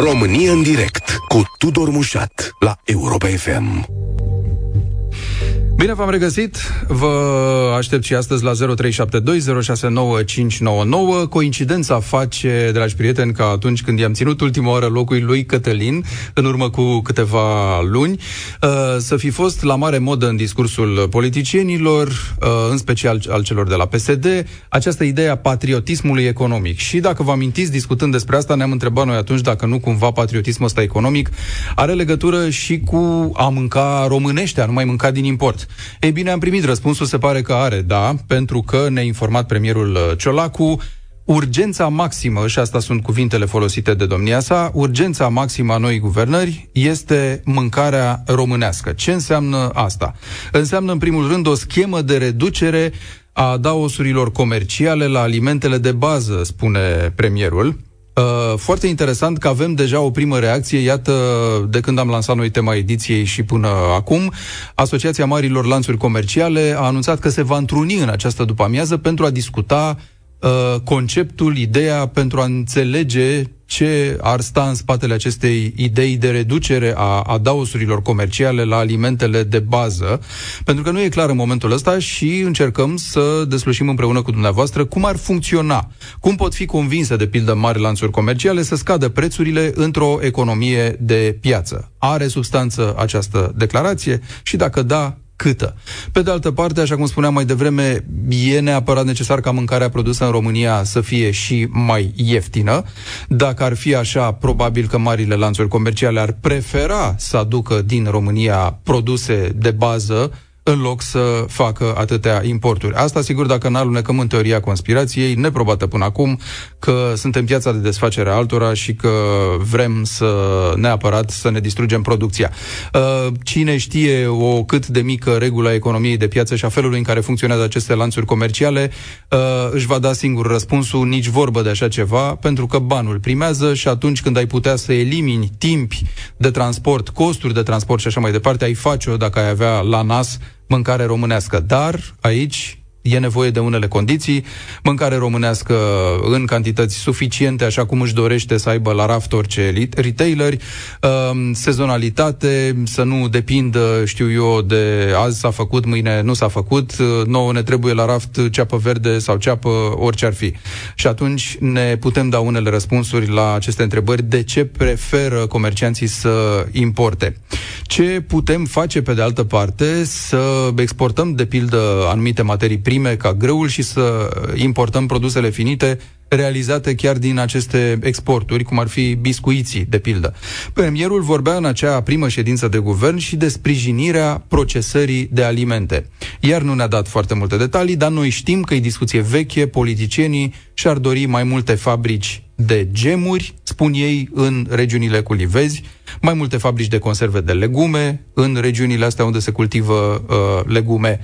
România în direct cu Tudor Mușat la Europa FM. Bine v-am regăsit, vă aștept și astăzi la 0372069599. Coincidența face, dragi prieteni, că atunci când i-am ținut ultima oară locului lui Cătălin, în urmă cu câteva luni, uh, să fi fost la mare modă în discursul politicienilor, uh, în special al celor de la PSD, această idee a patriotismului economic. Și dacă vă amintiți, discutând despre asta, ne-am întrebat noi atunci dacă nu cumva patriotismul ăsta economic are legătură și cu a mânca românește, a nu mai mânca din import. Ei bine, am primit răspunsul, se pare că are, da, pentru că ne-a informat premierul uh, Ciolacu, urgența maximă, și asta sunt cuvintele folosite de domnia sa, urgența maximă a noii guvernări este mâncarea românească. Ce înseamnă asta? Înseamnă, în primul rând, o schemă de reducere a daosurilor comerciale la alimentele de bază, spune premierul. Uh, foarte interesant că avem deja o primă reacție, iată, de când am lansat noi tema ediției și până acum, Asociația Marilor Lanțuri Comerciale a anunțat că se va întruni în această după-amiază pentru a discuta uh, conceptul, ideea pentru a înțelege ce ar sta în spatele acestei idei de reducere a adausurilor comerciale la alimentele de bază, pentru că nu e clar în momentul ăsta și încercăm să deslușim împreună cu dumneavoastră cum ar funcționa, cum pot fi convinse, de pildă, mari lanțuri comerciale să scadă prețurile într-o economie de piață. Are substanță această declarație? Și dacă da, câtă. Pe de altă parte, așa cum spuneam mai devreme, e neapărat necesar ca mâncarea produsă în România să fie și mai ieftină. Dacă ar fi așa, probabil că marile lanțuri comerciale ar prefera să aducă din România produse de bază în loc să facă atâtea importuri. Asta, sigur, dacă n-alunecăm în teoria conspirației, neprobată până acum, că suntem piața de desfacere a altora și că vrem să neapărat să ne distrugem producția. Uh, cine știe o cât de mică regulă a economiei de piață și a felului în care funcționează aceste lanțuri comerciale, uh, își va da singur răspunsul, nici vorbă de așa ceva, pentru că banul primează și atunci când ai putea să elimini timpi de transport, costuri de transport și așa mai departe, ai face-o dacă ai avea la nas mâncare românească. Dar aici e nevoie de unele condiții, mâncare românească în cantități suficiente, așa cum își dorește să aibă la raft orice retaileri, um, sezonalitate, să nu depindă, știu eu, de azi s-a făcut, mâine nu s-a făcut, nouă ne trebuie la raft ceapă verde sau ceapă orice ar fi. Și atunci ne putem da unele răspunsuri la aceste întrebări, de ce preferă comercianții să importe. Ce putem face, pe de altă parte, să exportăm, de pildă, anumite materii prime ca grâul și să importăm produsele finite realizate chiar din aceste exporturi, cum ar fi biscuiții, de pildă. Premierul vorbea în acea primă ședință de guvern și de sprijinirea procesării de alimente. Iar nu ne-a dat foarte multe detalii, dar noi știm că e discuție veche, politicienii și-ar dori mai multe fabrici de gemuri, spun ei, în regiunile cu livezi, mai multe fabrici de conserve de legume, în regiunile astea unde se cultivă uh, legume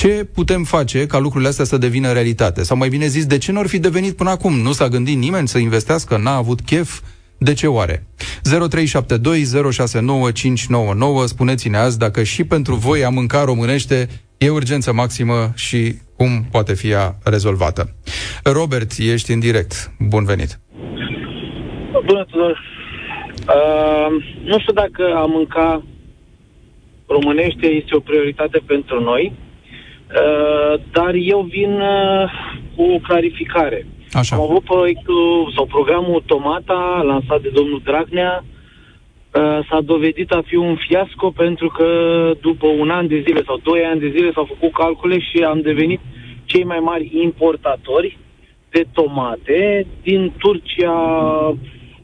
ce putem face ca lucrurile astea să devină realitate? Sau mai bine zis, de ce nu ar fi devenit până acum? Nu s-a gândit nimeni să investească, n-a avut chef? De ce oare? 0372069599 Spuneți-ne azi dacă și pentru voi a mânca românește e urgență maximă și cum poate fi ea rezolvată. Robert, ești în direct. Bun venit! Bună, Tudor! Uh, nu știu dacă a mânca românește este o prioritate pentru noi, Uh, dar eu vin uh, cu o clarificare. Așa. Am avut proiectul sau programul Tomata, lansat de domnul Dragnea, uh, s-a dovedit a fi un fiasco pentru că după un an de zile sau doi ani de zile s-au făcut calcule și am devenit cei mai mari importatori de tomate din Turcia,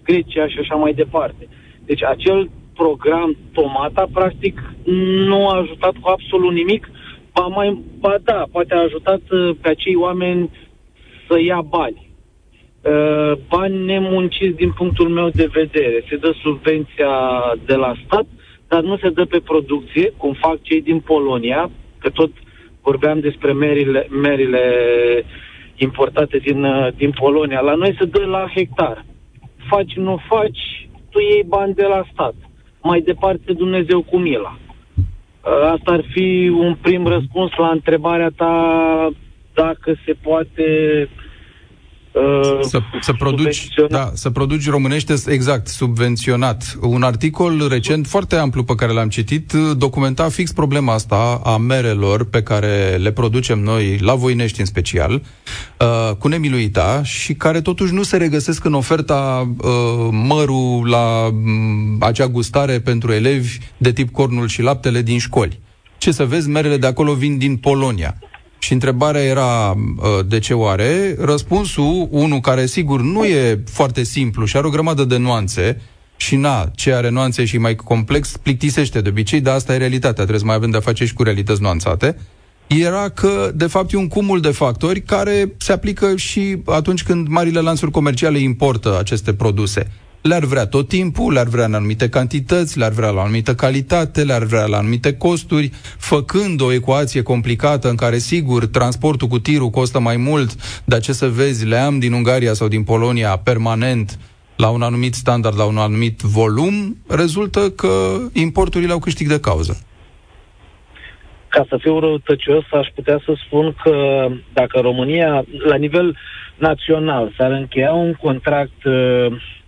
Grecia și așa mai departe. Deci acel program Tomata, practic, nu a ajutat cu absolut nimic Ba, mai, ba da, poate a ajutat uh, pe acei oameni să ia bani. Uh, bani nemunciți din punctul meu de vedere. Se dă subvenția de la stat, dar nu se dă pe producție, cum fac cei din Polonia, că tot vorbeam despre merile, merile importate din, uh, din Polonia. La noi se dă la hectar. Faci, nu faci, tu iei bani de la stat. Mai departe Dumnezeu cu mila. Asta ar fi un prim răspuns la întrebarea ta dacă se poate uh, să, să, produci, da, să produci românește, exact, subvenționat. Un articol recent foarte amplu pe care l-am citit documenta fix problema asta a merelor pe care le producem noi, la Voinești în special, uh, cu nemiluita și care totuși nu se regăsesc în oferta uh, mărul la uh, acea gustare pentru elevi de tip cornul și laptele din școli. Ce să vezi, merele de acolo vin din Polonia. Și întrebarea era uh, de ce oare? Răspunsul, unul care sigur nu e foarte simplu și are o grămadă de nuanțe, și na, ce are nuanțe și mai complex, plictisește de obicei, dar asta e realitatea, trebuie să mai avem de-a face și cu realități nuanțate, era că, de fapt, e un cumul de factori care se aplică și atunci când marile lansuri comerciale importă aceste produse le-ar vrea tot timpul, le-ar vrea în anumite cantități, le-ar vrea la o anumită calitate, le-ar vrea la anumite costuri, făcând o ecuație complicată în care, sigur, transportul cu tirul costă mai mult, dar ce să vezi, le am din Ungaria sau din Polonia permanent la un anumit standard, la un anumit volum, rezultă că importurile au câștig de cauză. Ca să fiu răutăcios, aș putea să spun că dacă România, la nivel național, s-ar încheia un contract uh, Uh,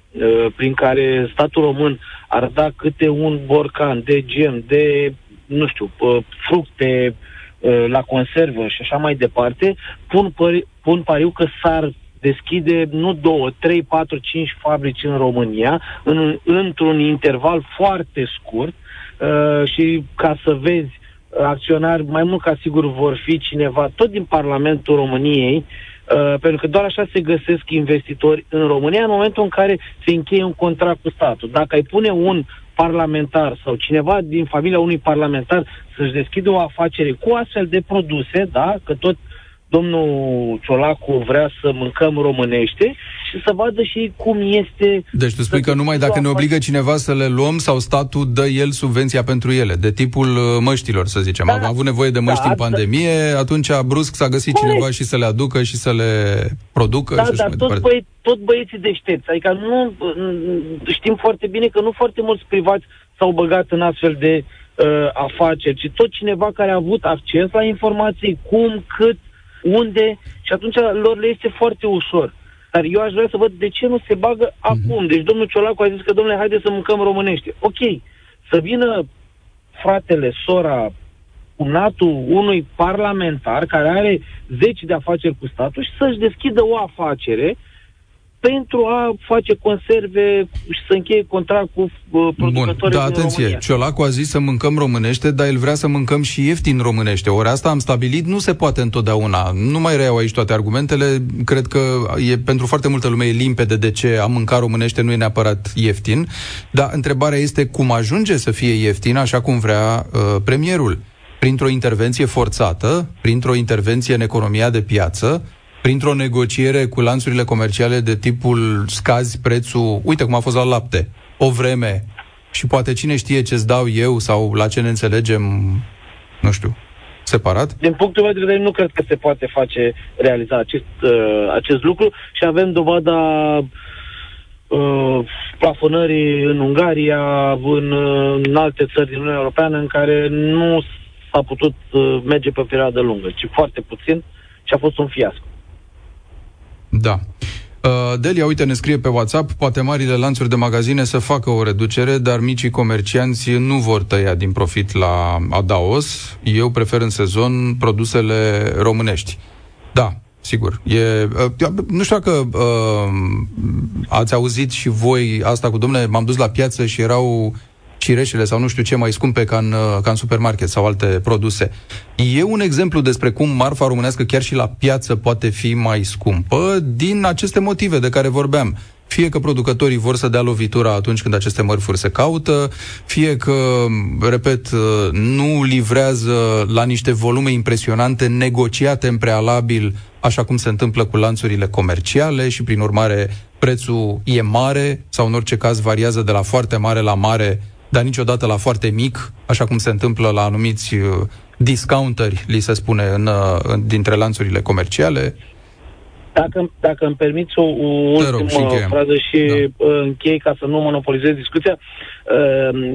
prin care statul român ar da câte un borcan de gem, de, nu știu, uh, fructe uh, la conservă și așa mai departe, pun, pări, pun pariu că s-ar deschide nu două, trei, patru, cinci fabrici în România în, într-un interval foarte scurt uh, și ca să vezi acționari, mai mult ca sigur vor fi cineva tot din Parlamentul României Uh, pentru că doar așa se găsesc investitori în România în momentul în care se încheie un contract cu statul. Dacă ai pune un parlamentar sau cineva din familia unui parlamentar să-și deschidă o afacere cu astfel de produse, da, că tot domnul Ciolacu vrea să mâncăm românește și să vadă și cum este... Deci tu spui că numai dacă ne obligă cineva să le luăm sau statul dă el subvenția pentru ele, de tipul uh, măștilor, să zicem. Da, Am avut nevoie de măști da, în pandemie, atunci brusc s-a găsit corect. cineva și să le aducă și să le producă. Da, și dar tot, băie, tot băieții deștepți. Adică nu, știm foarte bine că nu foarte mulți privați s-au băgat în astfel de uh, afaceri, ci tot cineva care a avut acces la informații, cum, cât, unde, și atunci lor le este foarte ușor. Dar eu aș vrea să văd de ce nu se bagă mm-hmm. acum. Deci domnul Ciolacu a zis că, domnule, haide să mâncăm românește. Ok, să vină fratele, sora, cunatul unui parlamentar care are zeci de afaceri cu statul și să-și deschidă o afacere pentru a face conserve și să încheie contract cu uh, producătorii Bun, da, atenție, România. Ciolacu a zis să mâncăm românește, dar el vrea să mâncăm și ieftin românește. Ori asta am stabilit, nu se poate întotdeauna. Nu mai reiau aici toate argumentele. Cred că e, pentru foarte multă lume e limpede de ce a mânca românește nu e neapărat ieftin. Dar întrebarea este cum ajunge să fie ieftin, așa cum vrea uh, premierul. Printr-o intervenție forțată, printr-o intervenție în economia de piață, printr-o negociere cu lanțurile comerciale de tipul scazi prețul, uite cum a fost la lapte, o vreme și poate cine știe ce-ți dau eu sau la ce ne înțelegem, nu știu, separat? Din punctul meu de vedere, nu cred că se poate face, realiza acest, uh, acest lucru și avem dovada uh, plafonării în Ungaria, în, uh, în alte țări din Uniunea Europeană, în care nu s-a putut uh, merge pe o perioadă lungă, ci foarte puțin și a fost un fiasco. Da. Uh, Delia, uite, ne scrie pe WhatsApp, poate marile lanțuri de magazine să facă o reducere, dar micii comercianți nu vor tăia din profit la Adaos. Eu prefer în sezon produsele românești. Da, sigur. E, uh, nu știu dacă uh, ați auzit și voi asta cu domnule, m-am dus la piață și erau cireșele sau nu știu ce mai scumpe ca în, uh, ca în supermarket sau alte produse. E un exemplu despre cum marfa românească chiar și la piață poate fi mai scumpă din aceste motive de care vorbeam. Fie că producătorii vor să dea lovitura atunci când aceste mărfuri se caută, fie că, repet, uh, nu livrează la niște volume impresionante negociate în prealabil, așa cum se întâmplă cu lanțurile comerciale și, prin urmare, prețul e mare sau, în orice caz, variază de la foarte mare la mare dar niciodată la foarte mic, așa cum se întâmplă la anumiți uh, discounteri, li se spune, în, uh, în, dintre lanțurile comerciale. Dacă, dacă îmi permiți o, o ultimă rog, și frază și da. Uh, închei ca să nu monopolizez discuția,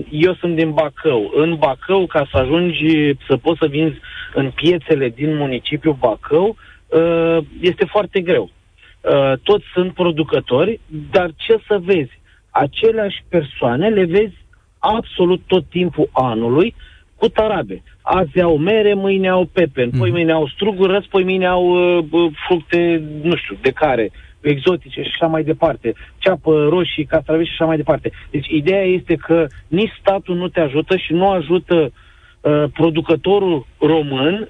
eu sunt din Bacău. În Bacău, ca să ajungi să poți să vinzi în piețele din municipiul Bacău, este foarte greu. uh, toți sunt producători, dar ce să vezi? Aceleași persoane le vezi absolut tot timpul anului cu tarabe. Azi au mere, mâine au pepen, mm. poi mâine au struguri, răs, poi mâine au uh, fructe, nu știu, de care, exotice și așa mai departe, ceapă, roșii, castraveți și așa mai departe. Deci ideea este că nici statul nu te ajută și nu ajută uh, producătorul român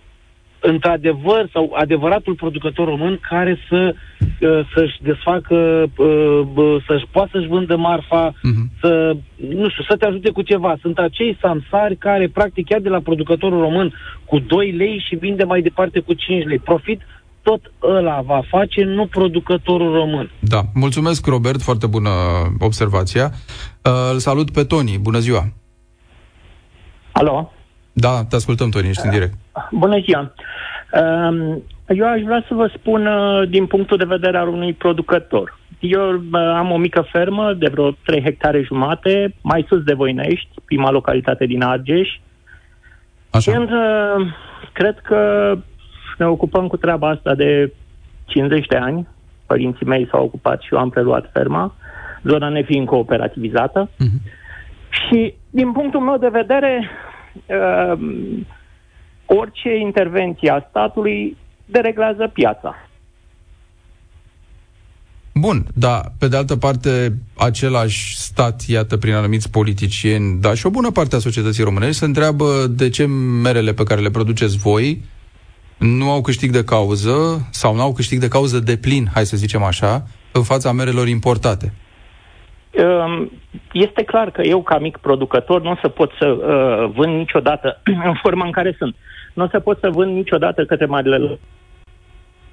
într-adevăr, sau adevăratul producător român care să, uh, să-și desfacă, uh, să-și poată să-și vândă marfa, uh-huh. să, nu știu, să te ajute cu ceva. Sunt acei samsari care, practic, ia de la producătorul român cu 2 lei și vinde mai departe cu 5 lei. Profit tot ăla va face, nu producătorul român. Da. Mulțumesc, Robert, foarte bună observația. Uh, îl salut pe Toni. Bună ziua! Alo? Da, te ascultăm, Toni, ești în direct. Bună ziua! Um, eu aș vrea să vă spun uh, din punctul de vedere al unui producător. Eu uh, am o mică fermă de vreo 3 hectare jumate, mai sus de Voinești, prima localitate din Argeș. Așa. And, cred că ne ocupăm cu treaba asta de 50 de ani. Părinții mei s-au ocupat și eu am preluat ferma, zona nefiind cooperativizată. Uh-huh. Și, din punctul meu de vedere, uh, orice intervenție a statului dereglează piața. Bun, dar pe de altă parte, același stat, iată, prin anumiți politicieni, dar și o bună parte a societății românești se întreabă de ce merele pe care le produceți voi nu au câștig de cauză sau nu au câștig de cauză de plin, hai să zicem așa, în fața merelor importate. Um, este clar că eu, ca mic producător, nu o să pot să uh, vând niciodată în forma în care sunt. Nu o să pot să vând niciodată către marile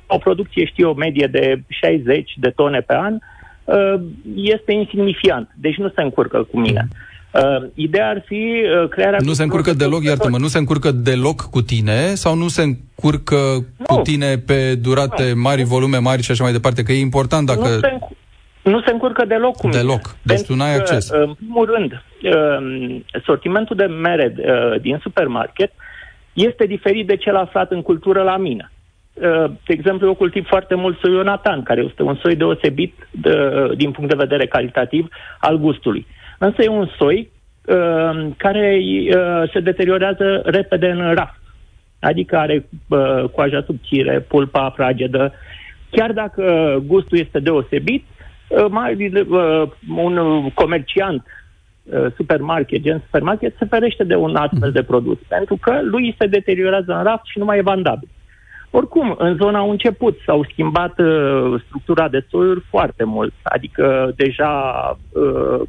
o producție, știu, o medie de 60 de tone pe an, uh, este insignifiant, deci nu se încurcă cu mine. Mm. Uh, ideea ar fi uh, crearea... Nu se încurcă deloc, iartă-mă, nu se încurcă deloc cu tine sau nu se încurcă nu. cu tine pe durate nu. mari, volume mari și așa mai departe? Că e important dacă... Nu se, nu se încurcă deloc cu Deloc, mine. deci tu n-ai acces. Că, în primul rând, uh, sortimentul de mere uh, din supermarket este diferit de cel aflat în cultură la mine. Uh, de exemplu, eu cultiv foarte mult soiul Nathan, care este un soi deosebit de, din punct de vedere calitativ al gustului. Însă e un soi uh, care uh, se deteriorează repede în raft. Adică are uh, coaja subțire, pulpa fragedă. Chiar dacă gustul este deosebit, uh, mai, uh, un comerciant uh, supermarket, gen supermarket, se ferește de un astfel de produs, pentru că lui se deteriorează în raft și nu mai e vandabil. Oricum, în zona au început, s-au schimbat uh, structura de soiuri foarte mult, adică deja uh,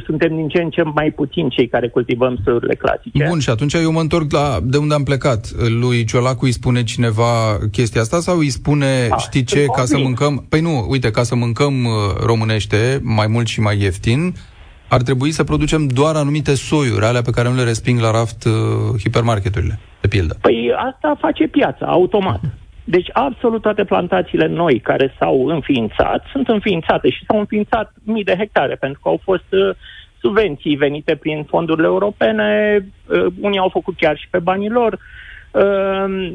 suntem din ce în ce mai puțin cei care cultivăm soiurile clasice. Bun, și atunci eu mă întorc la de unde am plecat. Lui Ciolacu îi spune cineva chestia asta sau îi spune, da, știi ce, ca să mâncăm... Păi nu, uite, ca să mâncăm uh, românește mai mult și mai ieftin, ar trebui să producem doar anumite soiuri, alea pe care nu le resping la raft uh, hipermarketurile, de pildă. Păi asta face piața, automat. Uh-huh. Deci absolut toate plantațiile noi care s-au înființat sunt înființate și s-au înființat mii de hectare pentru că au fost uh, subvenții venite prin fondurile europene, uh, unii au făcut chiar și pe banii lor uh,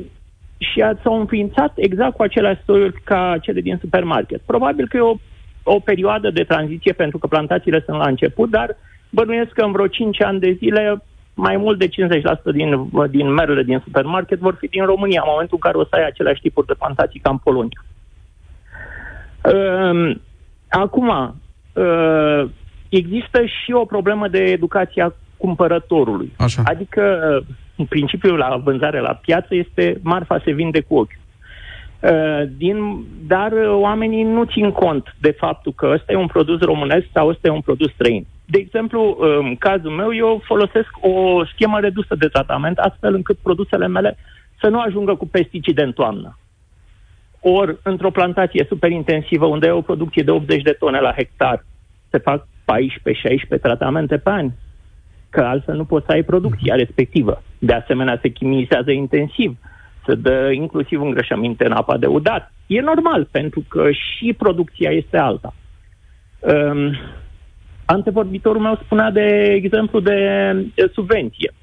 și s-au înființat exact cu aceleași soiuri ca cele din supermarket. Probabil că e o, o perioadă de tranziție pentru că plantațiile sunt la început, dar bănuiesc că în vreo 5 ani de zile mai mult de 50% din, din merele din supermarket vor fi din România, în momentul în care o să ai aceleași tipuri de plantații ca în Polonia. Uh, acum, uh, există și o problemă de educație a cumpărătorului. Așa. Adică, în principiu, la vânzare la piață este marfa se vinde cu ochiul. Uh, din, dar oamenii nu țin cont de faptul că ăsta e un produs românesc sau ăsta e un produs străin. De exemplu, în cazul meu, eu folosesc o schemă redusă de tratament, astfel încât produsele mele să nu ajungă cu pesticide în toamnă. Ori, într-o plantație super intensivă, unde e o producție de 80 de tone la hectar, se fac 14-16 tratamente pe an, că altfel nu poți să ai producția respectivă. De asemenea, se chimizează intensiv, se dă inclusiv îngrășăminte în apa de udat. E normal, pentru că și producția este alta. Um, Antevorbitorul meu spunea de exemplu de, de subvenție.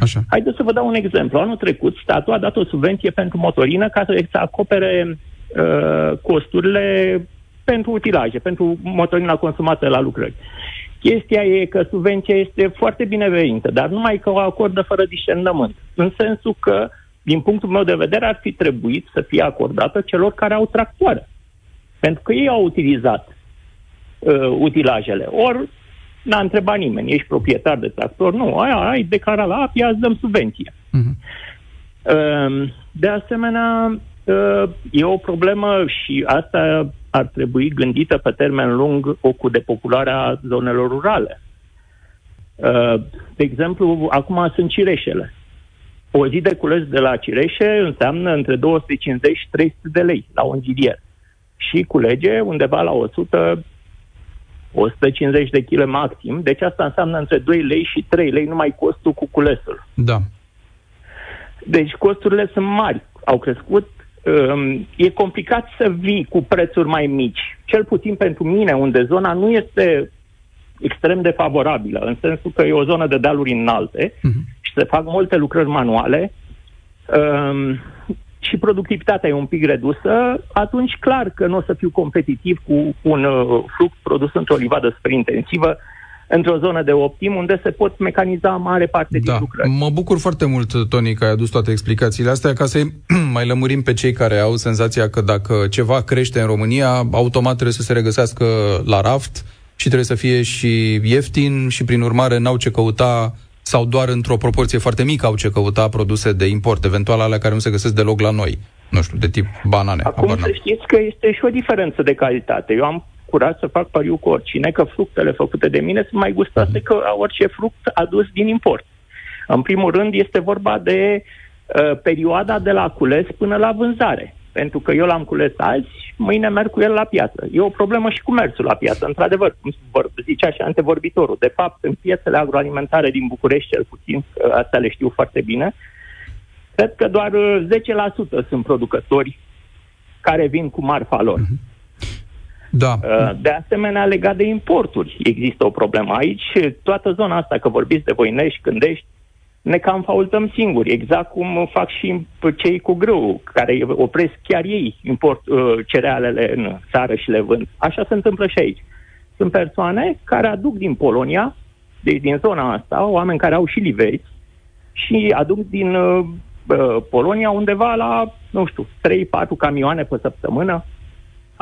Așa. Haideți să vă dau un exemplu. Anul trecut, statul a dat o subvenție pentru motorină ca să, să acopere uh, costurile pentru utilaje, pentru motorina consumată la lucrări. Chestia e că subvenția este foarte binevenită, dar numai că o acordă fără discernământ. În sensul că, din punctul meu de vedere, ar fi trebuit să fie acordată celor care au tractoare. Pentru că ei au utilizat uh, utilajele. Ori n-a întrebat nimeni, ești proprietar de tractor? Nu, aia, ai declarat la API, îți dăm subvenție. Uh-huh. Uh, de asemenea, uh, e o problemă și asta ar trebui gândită pe termen lung o cu depopularea zonelor rurale. Uh, de exemplu, acum sunt cireșele. O zi de cules de la cireșe înseamnă între 250 și 300 de lei la un gidier. Și culege undeva la 100 150 de kg maxim, deci asta înseamnă între 2 lei și 3 lei numai costul cu culesul. Da. Deci costurile sunt mari, au crescut um, e complicat să vii cu prețuri mai mici. Cel puțin pentru mine, unde zona nu este extrem de favorabilă, în sensul că e o zonă de dealuri înalte uh-huh. și se fac multe lucrări manuale um, și productivitatea e un pic redusă, atunci clar că nu o să fiu competitiv cu un uh, fruct produs într-o livadă super intensivă, într-o zonă de optim unde se pot mecaniza mare parte da. din lucrări. Mă bucur foarte mult, Toni, că ai adus toate explicațiile astea, ca să mai lămurim pe cei care au senzația că dacă ceva crește în România, automat trebuie să se regăsească la raft și trebuie să fie și ieftin și, prin urmare, n-au ce căuta sau doar într-o proporție foarte mică au ce căuta produse de import, eventual alea care nu se găsesc deloc la noi, nu știu, de tip banane. Acum să știți că este și o diferență de calitate. Eu am curaj să fac pariu cu oricine că fructele făcute de mine sunt mai gustoase mm-hmm. ca orice fruct adus din import. În primul rând este vorba de uh, perioada de la cules până la vânzare. Pentru că eu l-am cules azi, mâine merg cu el la piață. E o problemă și cu mersul la piață, într-adevăr, cum zicea și antevorbitorul. De fapt, în piețele agroalimentare din București, cel puțin, astea le știu foarte bine, cred că doar 10% uh, sunt producători care vin cu marfa lor. Mm-hmm. Da. Uh, de asemenea, legat de importuri, există o problemă aici. Toată zona asta, că vorbiți de Voinești, Gândești, ne cam faultăm singuri, exact cum fac și cei cu grâu, care opresc chiar ei import, uh, cerealele în țară și le vând. Așa se întâmplă și aici. Sunt persoane care aduc din Polonia, deci din zona asta, oameni care au și livezi, și aduc din uh, uh Polonia undeva la, nu știu, 3-4 camioane pe săptămână,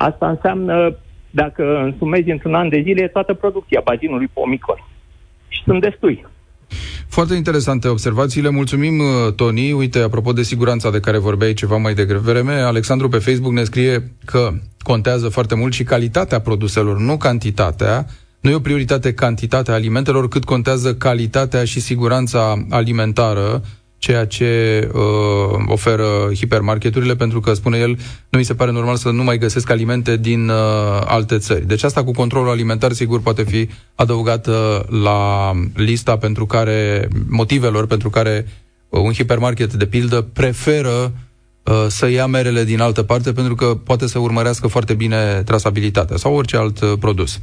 Asta înseamnă, dacă însumezi într-un an de zile, toată producția bazinului pomicol. Și sunt destui. Foarte interesante observațiile. Mulțumim, uh, Toni. Uite, apropo de siguranța de care vorbeai ceva mai devreme, Alexandru pe Facebook ne scrie că contează foarte mult și calitatea produselor, nu cantitatea. Nu e o prioritate cantitatea alimentelor, cât contează calitatea și siguranța alimentară ceea ce uh, oferă hipermarketurile, pentru că, spune el, nu mi se pare normal să nu mai găsesc alimente din uh, alte țări. Deci asta cu controlul alimentar, sigur, poate fi adăugată la lista pentru care, motivelor pentru care uh, un hipermarket, de pildă, preferă uh, să ia merele din altă parte pentru că poate să urmărească foarte bine trasabilitatea sau orice alt uh, produs. 0372069599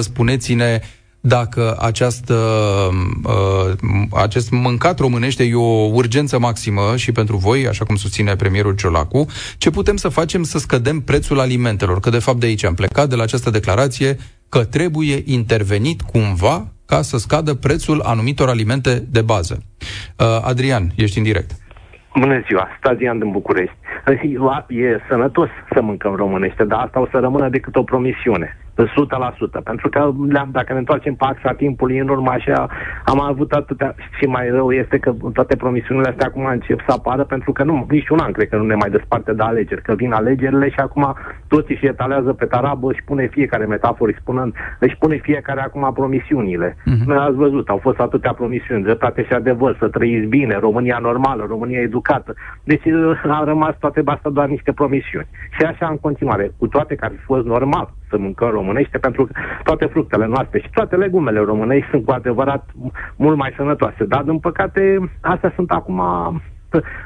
spuneți-ne dacă această, uh, acest mâncat românește e o urgență maximă și pentru voi, așa cum susține premierul Ciolacu, ce putem să facem să scădem prețul alimentelor? Că de fapt de aici am plecat, de la această declarație, că trebuie intervenit cumva ca să scadă prețul anumitor alimente de bază. Uh, Adrian, ești în direct. Bună ziua, Stazian din București. E sănătos să mâncăm românește, dar asta o să rămână decât o promisiune. 100%. Pentru că le-am, dacă ne întoarcem pe axa timpului în urmă așa, am avut atâtea și mai rău este că toate promisiunile astea acum încep să apară pentru că nu, nici un an cred că nu ne mai desparte de alegeri, că vin alegerile și acum toți își etalează pe tarabă și pune fiecare metaforă spunând, își pune fiecare acum promisiunile. Uh-huh. Noi ați văzut, au fost atâtea promisiuni, dreptate și adevăr, să trăiți bine, România normală, România educată. Deci a rămas toate astea doar niște promisiuni. Și așa în continuare, cu toate care ar fi fost normal să mâncăm românește, pentru că toate fructele noastre și toate legumele românești sunt cu adevărat mult mai sănătoase. Dar, din păcate, astea sunt acum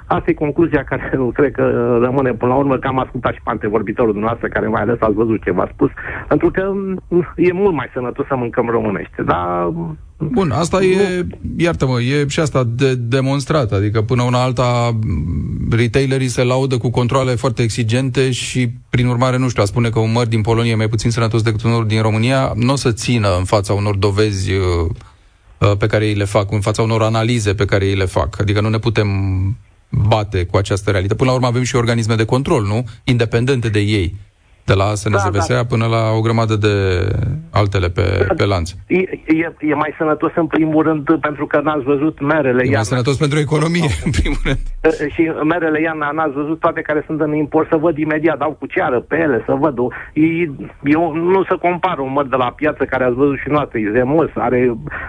Asta e concluzia care cred că rămâne până la urmă, că am ascultat și pe antevorbitorul dumneavoastră, care mai ales ați văzut ce v-a spus, pentru că mm, e mult mai sănătos să mâncăm românește, dar... Bun, asta nu... e, iartă-mă, e și asta de demonstrat, adică până una alta retailerii se laudă cu controle foarte exigente și, prin urmare, nu știu, a spune că un măr din Polonia e mai puțin sănătos decât unul din România, nu o să țină în fața unor dovezi uh, Uh, pe care îi le fac, în fața unor analize pe care îi le fac. Adică nu ne putem bate cu această realitate. Până la urmă avem și organisme de control, nu? Independente de ei de la SNSVSA da, da. până la o grămadă de altele pe, pe lanț. E, e, e mai sănătos în primul rând pentru că n-ați văzut merele. E mai sănătos pentru economie, în primul rând. Și merele Iana, n-ați văzut toate care sunt în import, să văd imediat, dau cu ceară pe ele, să văd. Eu nu să compar un măr de la piață care ați văzut și noastră, e zemos, are,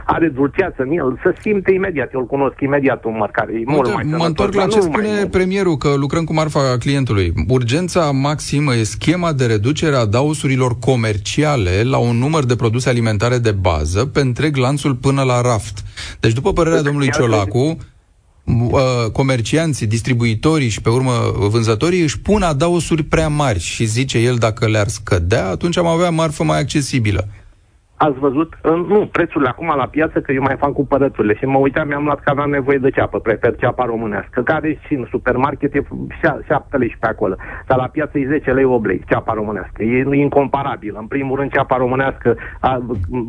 are dulceață în el, să simte imediat, eu îl cunosc imediat un măr care e mult mai sănătos. Mă întorc la ce spune premierul, că lucrăm cu marfa clientului. Urgența maximă e schema de reducere a dausurilor comerciale la un număr de produse alimentare de bază pe întreg lanțul până la raft. Deci, după părerea domnului Ciolacu, uh, comercianții, distribuitorii și pe urmă vânzătorii își pun adaosuri prea mari și zice el dacă le-ar scădea, atunci am avea marfă mai accesibilă. Ați văzut? Nu, prețurile acum la piață, că eu mai fac cumpărăturile și mă uitam, mi-am luat că aveam nevoie de ceapă, prefer ceapa românească, care și în supermarket e 7 lei și pe acolo. Dar la piață e 10 lei 8 lei, ceapa românească. E incomparabil. În primul rând, ceapa românească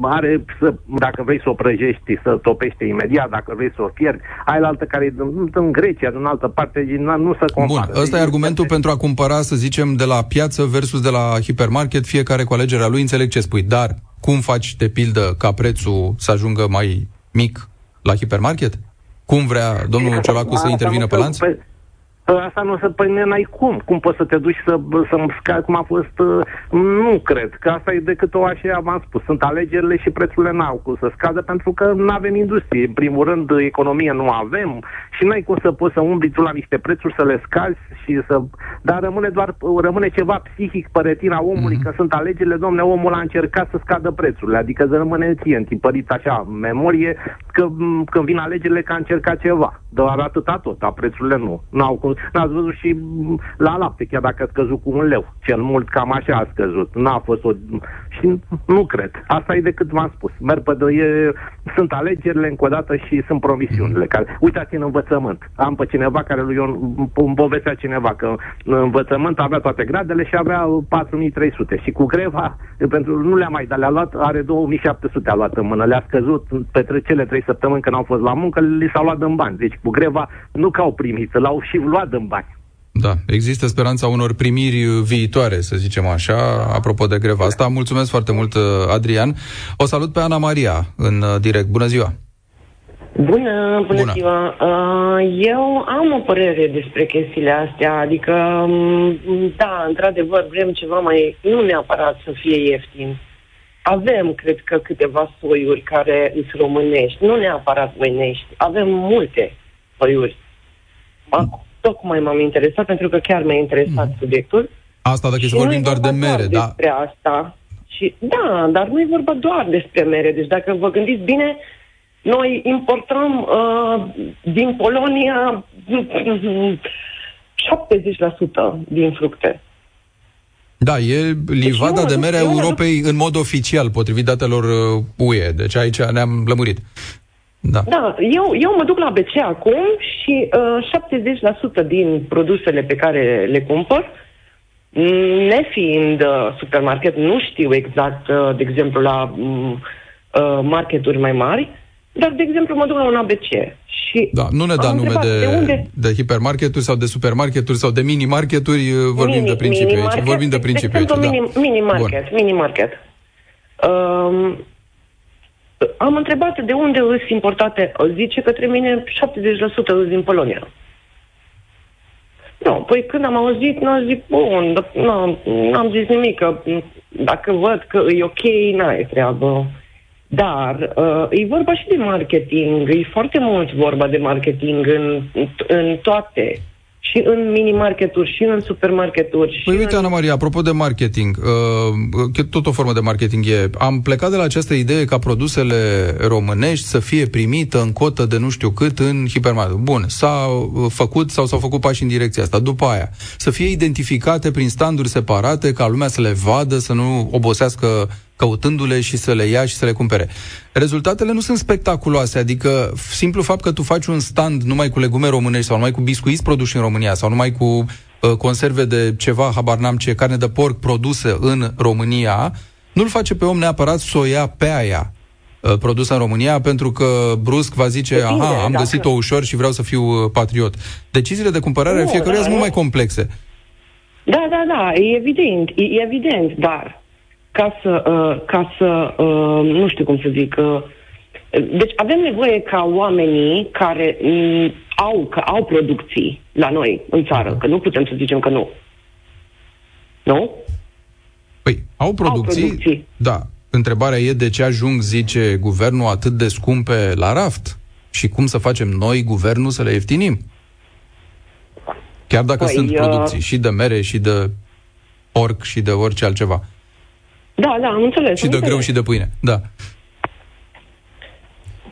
are, să, dacă vrei să o prăjești, să topește imediat, dacă vrei să o fierbi, ai la altă care e în, în Grecia, din altă parte, nu se compară. Bun, ăsta e argumentul pentru a cumpăra, să zicem, de la piață versus de la hipermarket, fiecare cu alegerea lui, înțeleg ce spui, dar cum faci, de pildă, ca prețul să ajungă mai mic la hipermarket? Cum vrea domnul Ciolacu să intervină pe lanț? Pe, Asta nu se păi n-ai cum. Cum poți să te duci să, să-mi scai cum a fost? Uh, nu cred. Că asta e decât o așa v-am spus. Sunt alegerile și prețurile n-au cum să scadă pentru că nu avem industrie. În primul rând, economie nu avem și n-ai cum să poți să umbli tu la niște prețuri, să le scazi și să... Dar rămâne doar, rămâne ceva psihic pe retina omului, mm-hmm. că sunt alegerile, domne, omul a încercat să scadă prețurile. Adică să rămâne ție întipărit așa, memorie, că când vin alegerile că a încercat ceva. Doar atâta tot, a prețurile nu. N-au cum N-ați văzut și la lapte, chiar dacă a scăzut cu un leu. Cel mult cam așa a scăzut. N-a fost o... Și nu cred. Asta e decât v-am spus. Merg pe e... Sunt alegerile încă o dată și sunt promisiunile. Care... Uitați în învățământ. Am pe cineva care lui Ion îmi povestea cineva că în învățământ avea toate gradele și avea 4300. Și cu greva, pentru nu le-a mai dat, le-a luat, are 2700 a luat în mână. Le-a scăzut pe cele trei săptămâni când au fost la muncă, li s-au luat în bani. Deci cu greva nu că au primit, l-au și luat în bani. Da, există speranța unor primiri viitoare, să zicem așa, apropo de greva asta. Mulțumesc foarte mult, Adrian. O salut pe Ana Maria în uh, direct. Bună ziua! Bună, bună, bună. ziua! Uh, eu am o părere despre chestiile astea, adică, um, da, într-adevăr, vrem ceva mai, nu neapărat să fie ieftin. Avem, cred că, câteva soiuri care sunt românești, nu neapărat voinești. Avem multe soiuri. Acum, tocmai m-am interesat pentru că chiar mi-a interesat mm. subiectul. Asta dacă să vorbim doar de mere, da? Despre asta. Și, da, dar nu e vorba doar despre mere. Deci dacă vă gândiți bine, noi importăm uh, din Polonia 70% din fructe. Da, e livada deci de mere a Europei în mod oficial, potrivit datelor UE. Uh, deci aici ne-am lămurit. Da. da, eu, eu mă duc la BC acum și uh, 70% din produsele pe care le cumpăr, nefiind uh, supermarket, nu știu exact, uh, de exemplu, la uh, marketuri mai mari, dar, de exemplu, mă duc la un ABC și... Da, nu ne da nume de, de, unde... de hipermarketuri sau de supermarketuri sau de mini-marketuri, uh, vorbim mini, de principiu aici. Vorbim de principiu aici, da. mini, mini-market, mini-market. Um, am întrebat de unde sunt importate. Zice către mine 70% din Polonia. Nu, păi când am auzit, n-am zis, bun, n-am, n-am zis nimic, că dacă văd că e ok, n-ai treabă. Dar uh, e vorba și de marketing, e foarte mult vorba de marketing în, în toate. Și în mini-marketuri, și în supermarketuri. Păi și uite, în... Ana Maria, apropo de marketing, uh, tot o formă de marketing e, am plecat de la această idee ca produsele românești să fie primite în cotă de nu știu cât în hipermarket. Bun, s-a uh, făcut sau s-au făcut pași în direcția asta. După aia, să fie identificate prin standuri separate, ca lumea să le vadă, să nu obosească căutându-le și să le ia și să le cumpere. Rezultatele nu sunt spectaculoase, adică simplu fapt că tu faci un stand numai cu legume românești sau numai cu biscuiți produși în România sau numai cu uh, conserve de ceva, habar n-am ce, carne de porc produsă în România, nu-l face pe om neapărat să o ia pe aia uh, produsă în România, pentru că brusc va zice, Depinde, aha, am dacă- găsit-o ușor și vreau să fiu uh, patriot. Deciziile de cumpărare ale Nu, fiecăruia da, sunt mult nu. mai complexe. Da, da, da, e evident, e e evident, dar ca să, uh, ca să uh, nu știu cum să zic, uh, deci avem nevoie ca oamenii care mm, au, că au producții la noi în țară, că nu putem să zicem că nu. Nu? Păi, au producții, producții. da. Întrebarea e de ce ajung, zice guvernul, atât de scumpe la raft? Și cum să facem noi, guvernul, să le ieftinim? Chiar dacă Păi, sunt uh, producții și de mere, și de porc, și de orice altceva. Da, da, am înțeles. Și am de înțeles. greu și de pâine. Da.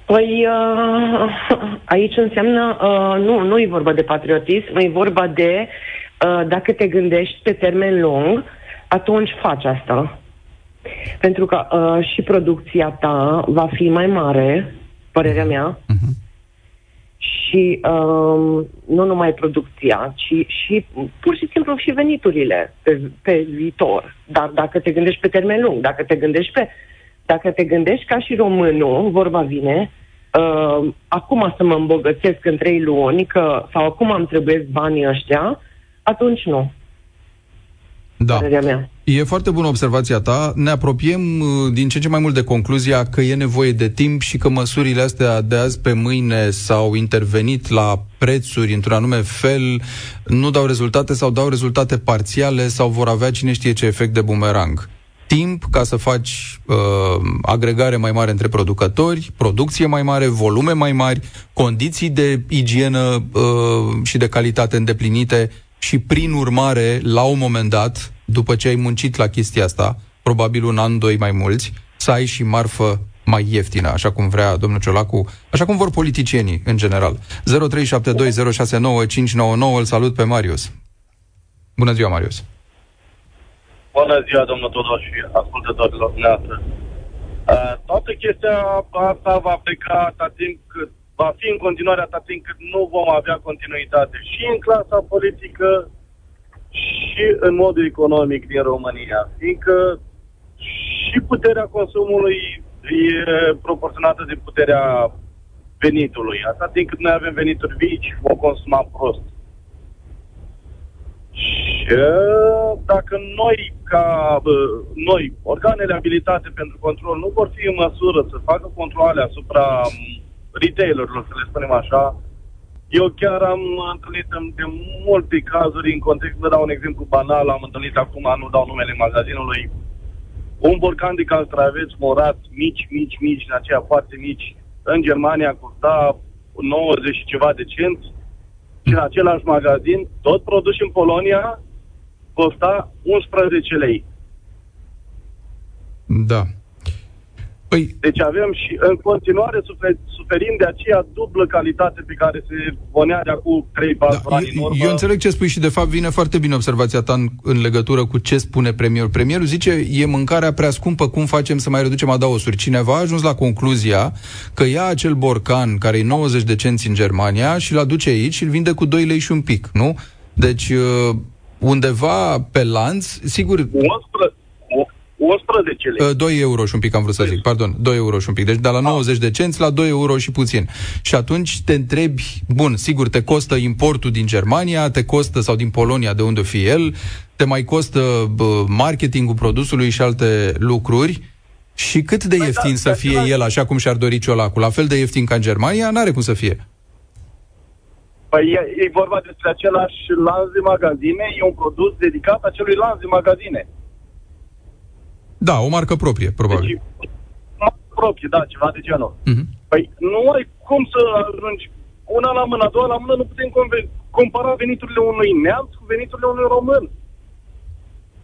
Păi uh, aici înseamnă, uh, nu, nu e vorba de patriotism, e vorba de uh, dacă te gândești pe termen lung, atunci faci asta. Pentru că uh, și producția ta va fi mai mare, părerea mea, Mhm. Și uh, nu numai producția, ci și pur și simplu și veniturile pe, pe viitor. Dar dacă te gândești pe termen lung, dacă te gândești pe dacă te gândești ca și românul, vorba vine, uh, acum să mă îmbogățesc în trei luni, că, sau acum îmi trebuie banii ăștia, atunci nu, Da. părerea mea. E foarte bună observația ta. Ne apropiem uh, din ce în ce mai mult de concluzia că e nevoie de timp și că măsurile astea de azi pe mâine s-au intervenit la prețuri într-un anume fel, nu dau rezultate sau dau rezultate parțiale sau vor avea cine știe ce efect de bumerang. Timp ca să faci uh, agregare mai mare între producători, producție mai mare, volume mai mari, condiții de igienă uh, și de calitate îndeplinite și prin urmare, la un moment dat, după ce ai muncit la chestia asta, probabil un an, doi mai mulți, să ai și marfă mai ieftină, așa cum vrea domnul Ciolacu, așa cum vor politicienii în general. 0372069599, îl salut pe Marius. Bună ziua, Marius. Bună ziua, domnul Tudor și ascultătorilor dumneavoastră. Uh, toată chestia asta va pleca atât timp cât va fi în continuare atât timp cât nu vom avea continuitate și în clasa politică și în modul economic din România. Fiindcă și puterea consumului e proporționată de puterea venitului. Atât timp cât noi avem venituri mici, vom consuma prost. Și uh, dacă noi, ca uh, noi, organele abilitate pentru control, nu vor fi în măsură să facă controle asupra um, retailerilor, să le spunem așa, eu chiar am întâlnit în- de multe cazuri, în context, vă dau un exemplu banal, am întâlnit acum, nu dau numele magazinului, un borcan de castraveți morați, mici, mici, mici, în aceea foarte mici, în Germania costa 90 și ceva de cenți, și în același magazin, tot produs în Polonia, costa 11 lei. Da. Păi, Deci avem și în continuare sufer, suferim de aceea dublă calitate pe care se ponea de acum 3-4 Da, ani în eu, urmă. eu înțeleg ce spui și de fapt vine foarte bine observația ta în, în legătură cu ce spune premierul. Premierul zice, e mâncarea prea scumpă, cum facem să mai reducem adaosuri? Cineva a ajuns la concluzia că ia acel borcan care e 90 de cenți în Germania și îl aduce aici și îl vinde cu 2 lei și un pic, nu? Deci uh, undeva pe lanț, sigur, 11, 11 lei. Uh, 2 euro și un pic am vrut să zic, pardon, 2 euro și un pic. Deci de la 90 de cenți la 2 euro și puțin. Și atunci te întrebi, bun, sigur, te costă importul din Germania, te costă, sau din Polonia, de unde o fi el, te mai costă bă, marketingul produsului și alte lucruri. Și cât de ieftin da, să de fie același- el, așa cum și-ar dori Ciolacu? La fel de ieftin ca în Germania? N-are cum să fie. Păi e, e vorba despre același lanț de magazine, e un produs dedicat acelui lanț de magazine. Da, o marcă proprie, probabil. Deci, proprie, da, ceva de genul. Mhm. Păi nu ai cum să ajungi una la mână, a doua la mână, nu putem conve- compara veniturile unui neamț cu veniturile unui român.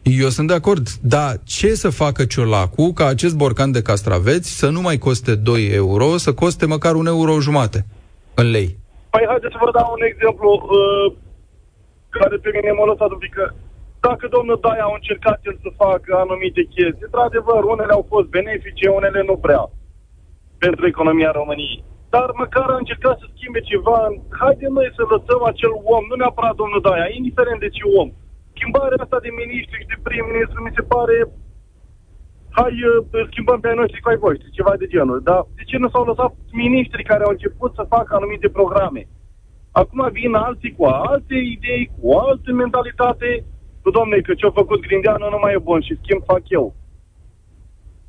Eu sunt de acord, dar ce să facă Ciolacu ca acest borcan de castraveți să nu mai coste 2 euro, să coste măcar un euro jumate în lei? Păi haideți să vă dau un exemplu uh, care pe mine m-a lăsat un pic. Dacă domnul Daia a încercat el să facă anumite chestii, într-adevăr, unele au fost benefice, unele nu prea pentru economia României. Dar măcar a încercat să schimbe ceva. Haide noi să lăsăm acel om, nu neapărat domnul Daia, indiferent de ce om, schimbarea asta de miniștri și de prim-ministru mi se pare hai, uh, schimbăm pe ai noștri cu ai voștri, ceva de genul. Dar de ce nu s-au lăsat miniștri care au început să facă anumite programe? Acum vin alții cu alte idei, cu o altă mentalitate, cu domne, că ce-a făcut Grindeanu nu mai e bun și schimb fac eu.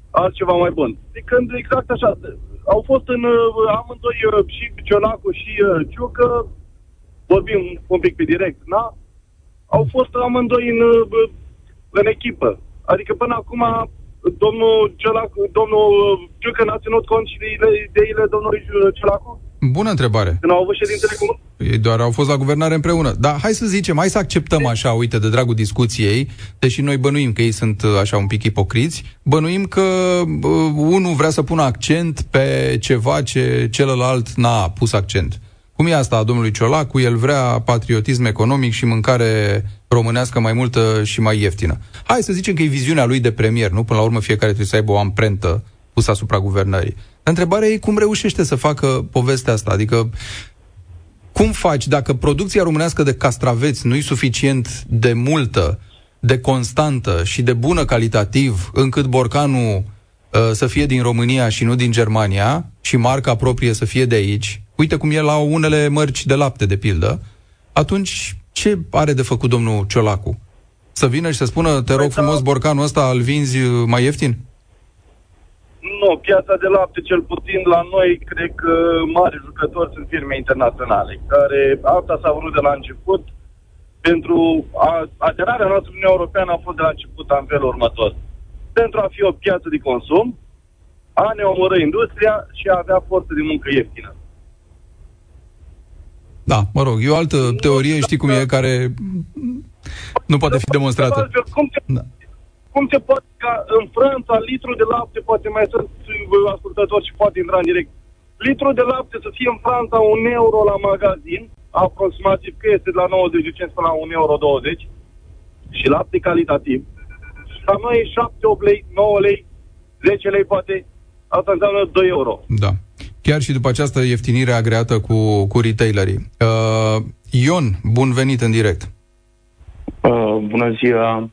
Altceva mai bun. De când exact așa, au fost în uh, amândoi uh, și Cionacu și Ciucă, vorbim un pic pe direct, da? au fost amândoi în, în echipă. Adică până acum domnul, Ciolacu, domnul Ciucă n-a ținut cont și de ideile domnului Ciolacu? Bună întrebare. Când au avut ședintele comun? Ei doar au fost la guvernare împreună. Dar hai să zicem, hai să acceptăm așa, uite, de dragul discuției, deși noi bănuim că ei sunt așa un pic ipocriți, bănuim că uh, unul vrea să pună accent pe ceva ce celălalt n-a pus accent. Cum e asta a domnului Ciolacu? El vrea patriotism economic și mâncare românească mai multă și mai ieftină. Hai să zicem că e viziunea lui de premier, nu? Până la urmă fiecare trebuie să aibă o amprentă pusă asupra guvernării. Întrebarea e cum reușește să facă povestea asta. Adică cum faci dacă producția românească de castraveți nu e suficient de multă, de constantă și de bună calitativ, încât borcanul uh, să fie din România și nu din Germania și marca proprie să fie de aici, uite cum e la unele mărci de lapte, de pildă, atunci ce are de făcut domnul Ciolacu? Să vină și să spună, te rog păi frumos, da. borcanul ăsta îl vinzi mai ieftin? Nu, piața de lapte, cel puțin la noi, cred că mari jucători sunt firme internaționale, care asta s-a vrut de la început. Pentru a, aderarea noastră în Uniunea Europeană a fost de la început în felul următor. Pentru a fi o piață de consum, a ne omoră industria și a avea forță de muncă ieftină. Da, mă rog, e o altă teorie, știi cum e, care nu poate fi demonstrată. Cum se, da. Cum se poate ca în Franța litru de lapte, poate mai sunt ascultători și poate intra în direct, litru de lapte să fie în Franța un euro la magazin, aproximativ că este de la 95 până la 1,20 euro 20, și lapte calitativ. La noi e 7, 8 lei, 9 lei, 10 lei poate, asta înseamnă 2 euro. Da chiar și după această ieftinire agreată cu, cu retailerii. Uh, Ion, bun venit în direct. Uh, bună ziua.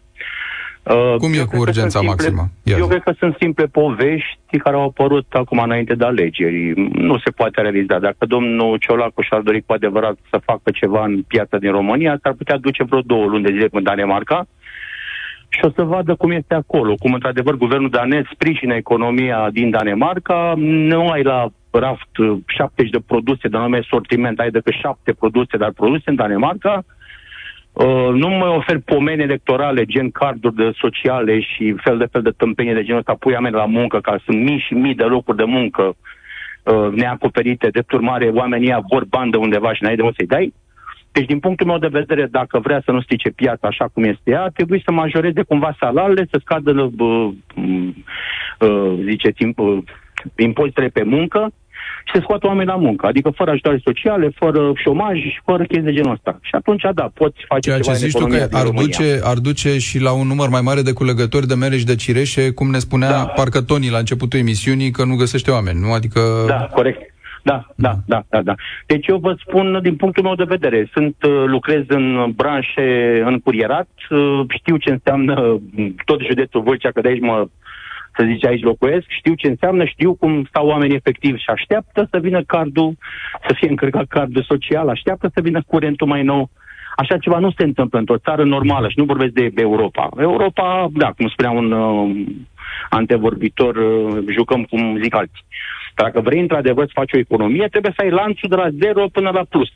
Uh, Cum e cu urgența simple, maximă? Iar. Eu cred că sunt simple povești care au apărut acum înainte de alegeri. Nu se poate realiza. Dacă domnul Ciolacu și-ar dori cu adevărat să facă ceva în piața din România, s-ar putea duce vreo două luni de zile în Danemarca și o să vadă cum este acolo, cum într-adevăr guvernul danez sprijină economia din Danemarca, nu ai la raft 70 de produse de anume sortiment, ai decât 7 produse, dar produse în Danemarca, Uh, nu mai ofer pomeni electorale, gen carduri de sociale și fel de fel de tâmpenie de genul ăsta, pui oameni la muncă, ca sunt mii și mii de locuri de muncă uh, neacoperite, de urmare oamenii vor bandă undeva și n-ai de unde să-i dai. Deci, din punctul meu de vedere, dacă vrea să nu strice piața așa cum este ea, trebuie să majoreze cumva salariile, să scadă, uh, uh, ziceți, uh, impozitele pe muncă și să scoată oameni la muncă, adică fără ajutoare sociale, fără șomaj și fără chestii de genul ăsta. Și atunci, da, poți face Ceea ceva ce zici tu că ar duce, ar duce și la un număr mai mare de culegători de mere și de cireșe, cum ne spunea da. parcă Tony la începutul emisiunii, că nu găsește oameni, nu? Adică... Da, corect. Da, da, da, da, da. Deci eu vă spun din punctul meu de vedere, sunt uh, lucrez în branșe în curierat, uh, știu ce înseamnă tot județul Vâlcea, că de aici mă să zice aici locuiesc, știu ce înseamnă, știu cum stau oamenii efectiv și așteaptă să vină cardul, să fie încărcat cardul social, așteaptă să vină curentul mai nou. Așa ceva nu se întâmplă într-o țară normală și nu vorbesc de Europa. Europa, da, cum spunea un uh, antevorbitor, uh, jucăm cum zic alții. Dacă vrei într-adevăr să faci o economie, trebuie să ai lanțul de la zero până la plus.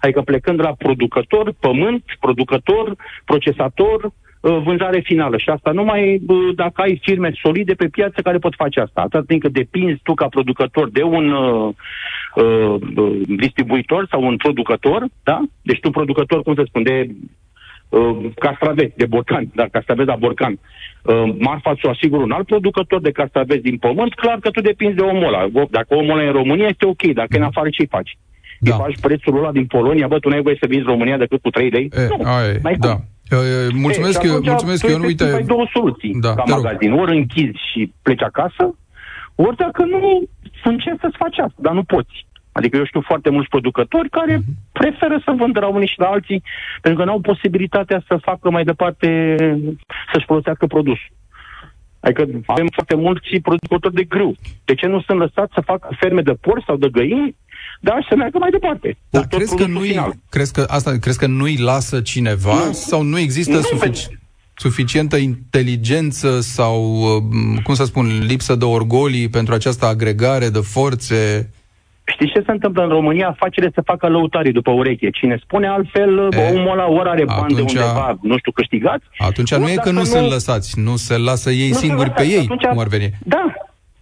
Adică plecând de la producător, pământ, producător, procesator, uh, vânzare finală. Și asta numai uh, dacă ai firme solide pe piață care pot face asta. Atât timp cât depinzi tu ca producător de un uh, uh, distribuitor sau un producător, da? Deci tu producător, cum să spun, de uh, castraveți, de borcan, dar castraveți la borcan. Uh, marfa ți-o asigur un alt producător de castraveți din pământ, clar că tu depinzi de omul ăla. Dacă omul ăla e în România, este ok. Dacă e în afară, ce faci? Da. Îi faci prețul ăla din Polonia, bă, tu n-ai voie să vinzi România decât cu 3 lei? E, nu, ai, mai da. Mulțumesc, e, mulțumesc eu nu uite... Ai două soluții da, ca magazin. Ori închizi și pleci acasă, ori dacă nu, încerci să-ți faci asta, dar nu poți. Adică eu știu foarte mulți producători care uh-huh. preferă să vândă la unii și la alții, pentru că nu au posibilitatea să facă mai departe, să-și folosească produsul. Adică avem foarte mulți producători de grâu. De ce nu sunt lăsați să facă ferme de porci sau de găini, dar să meargă mai departe? Da, crezi, că nu-i, crezi, că asta, crezi că nu-i lasă cineva nu. sau nu există nu, sufici- suficientă inteligență sau, uh, cum să spun, lipsă de orgolii pentru această agregare de forțe? Știți ce se întâmplă în România? Afacerile se facă lăutarii după ureche. Cine spune altfel, e, omul ăla ori are bani de undeva, nu știu, câștigați. Atunci nu e că nu, nu sunt lăsați, nu se lasă ei singuri pe ei, atunci, cum ar veni. Da,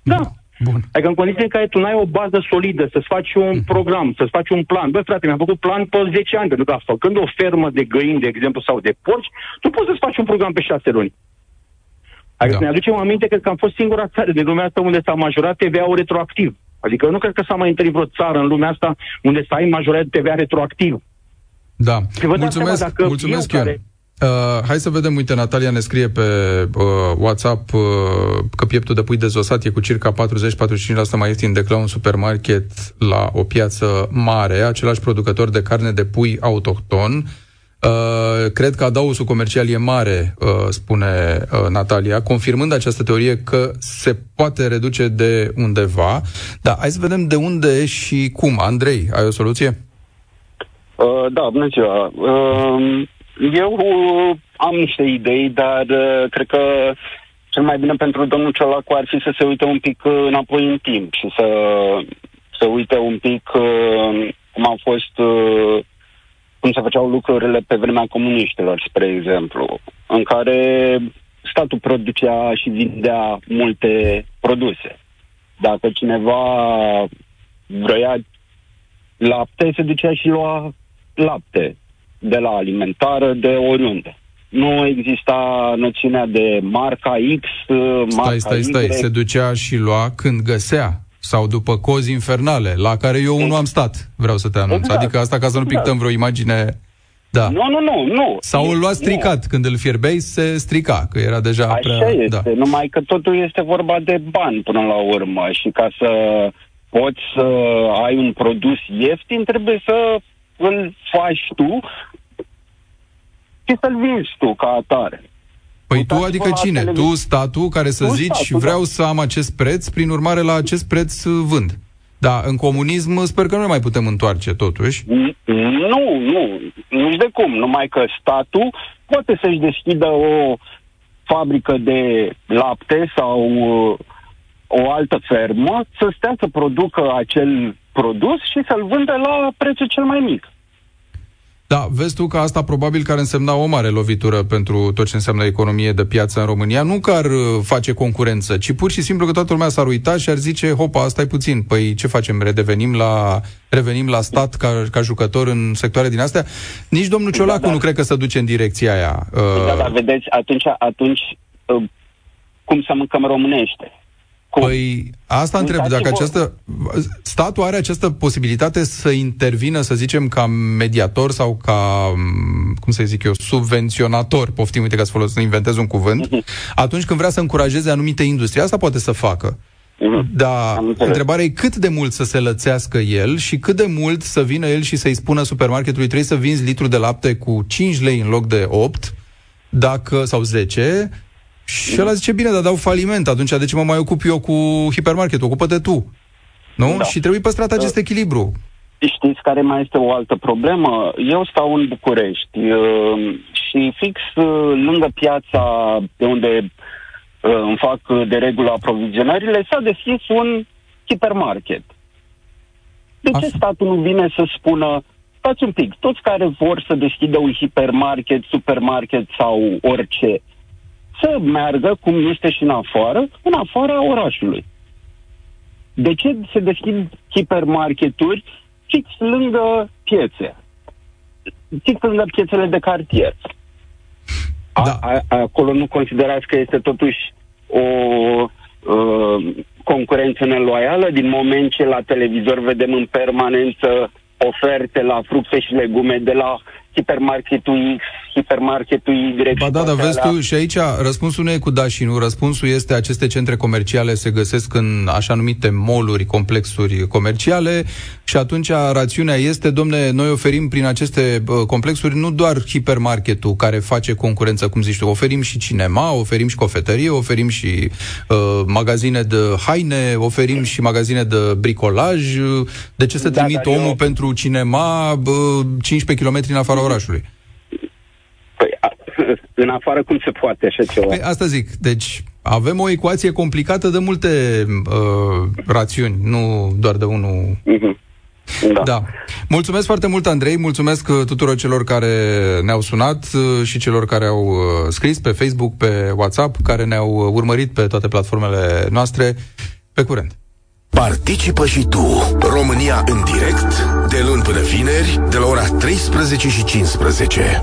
da. Bun. Adică în condiții în care tu n-ai o bază solidă, să-ți faci un mm. program, să-ți faci un plan. Băi, frate, mi-am făcut plan pe 10 ani, pentru că făcând o fermă de găini, de exemplu, sau de porci, tu poți să-ți faci un program pe 6 luni. Adică da. ne aducem aminte, cred că am fost singura țară din lumea asta unde s-a majorat TVA-ul retroactiv. Adică eu nu cred că s-a mai întâlnit vreo țară în lumea asta unde să ai majorat TVA retroactiv. Da. Mulțumesc, dacă mulțumesc eu. Care... Uh, hai să vedem, uite, Natalia ne scrie pe uh, WhatsApp uh, că pieptul de pui dezosat e cu circa 40-45% mai ieftin decât la un supermarket la o piață mare, același producător de carne de pui autohton. Uh, cred că adausul comercial e mare, uh, spune uh, Natalia, confirmând această teorie că se poate reduce de undeva. Da, hai să vedem de unde și cum. Andrei, ai o soluție? Uh, da, bună ziua. Uh, eu am niște idei, dar uh, cred că cel mai bine pentru domnul Ciolacu ar fi să se uite un pic înapoi în timp și să, să uite un pic uh, cum au fost uh, cum se făceau lucrurile pe vremea comuniștilor, spre exemplu, în care statul producea și vindea multe produse. Dacă cineva vroia lapte, se ducea și lua lapte de la alimentară, de oriunde. Nu exista noțiunea de marca X, marca Stai, stai, stai, y. se ducea și lua când găsea sau după cozi infernale, la care eu nu am stat, vreau să te anunț. Exact. Adică asta ca să nu pictăm exact. vreo imagine... Da. Nu, nu, nu, nu. Sau îl lua stricat, nu. când îl fierbeai se strica, că era deja Așa prea... este, da. numai că totul este vorba de bani până la urmă și ca să poți să ai un produs ieftin, trebuie să îl faci tu și să-l vinzi tu ca atare. Păi tu adică cine? Tu, statul, care să tu zici statul, vreau da. să am acest preț, prin urmare la acest preț vând. Da, în comunism sper că nu ne mai putem întoarce totuși. Nu, nu, nu de cum, numai că statul poate să-și deschidă o fabrică de lapte sau uh, o altă fermă să stea să producă acel produs și să-l vândă la prețul cel mai mic. Da, vezi tu că asta probabil că ar însemna o mare lovitură pentru tot ce înseamnă economie de piață în România. Nu că ar uh, face concurență, ci pur și simplu că toată lumea s-ar uita și ar zice, hopa, asta e puțin, păi ce facem, redevenim la, revenim la stat ca, ca jucător în sectoare din astea? Nici domnul Ciolacu da, da. nu cred că se duce în direcția aia. Da, da, vedeți, atunci, atunci uh, cum să mâncăm românește? Cum? Păi asta întreb, dacă această, statul are această posibilitate să intervină, să zicem, ca mediator sau ca, cum să zic eu, subvenționator, poftim, uite ca să, folos, să inventez un cuvânt, uh-huh. atunci când vrea să încurajeze anumite industrie. Asta poate să facă. Uh-huh. Dar întrebarea e cât de mult să se lățească el și cât de mult să vină el și să-i spună supermarketului trebuie să vinzi litru de lapte cu 5 lei în loc de 8 dacă, sau 10 și ăla zice, bine, dar dau faliment, atunci de ce mă mai ocup eu cu hipermarketul? Ocupă-te tu. Nu? Da. Și trebuie păstrat acest uh, echilibru. Știți care mai este o altă problemă? Eu stau în București uh, și fix uh, lângă piața de unde îmi fac de regulă aprovizionările, s-a deschis un hipermarket. De ce statul nu vine să spună stați un pic, toți care vor să deschidă un hipermarket, supermarket sau orice, să meargă, cum este și în afară, în afara orașului. De ce se deschid hipermarketuri fix lângă piețe? Fix lângă piețele de cartier. Da. A, a, acolo nu considerați că este totuși o uh, concurență neloială din moment ce la televizor vedem în permanență oferte la fructe și legume de la hipermarketul X, hipermarketul Y. Ba da, dar vezi tu, și aici răspunsul nu e cu da și nu. Răspunsul este aceste centre comerciale se găsesc în așa numite moluri, complexuri comerciale și atunci rațiunea este, domne, noi oferim prin aceste complexuri nu doar hipermarketul care face concurență, cum zici tu, oferim și cinema, oferim și cofetărie, oferim și uh, magazine de haine, oferim și magazine de bricolaj. De ce să da, trimit omul eu... pentru cinema uh, 15 km în afara orașului? Păi, a, în afară cum se poate așa ceva? Păi, asta zic. Deci avem o ecuație complicată de multe uh, rațiuni, nu doar de unul. Uh-huh. Da. da. Mulțumesc foarte mult, Andrei, mulțumesc uh, tuturor celor care ne-au sunat uh, și celor care au uh, scris pe Facebook, pe WhatsApp, care ne-au urmărit pe toate platformele noastre. Pe curent! Participă și tu, România în direct, de luni până vineri, de la ora 13 și 15.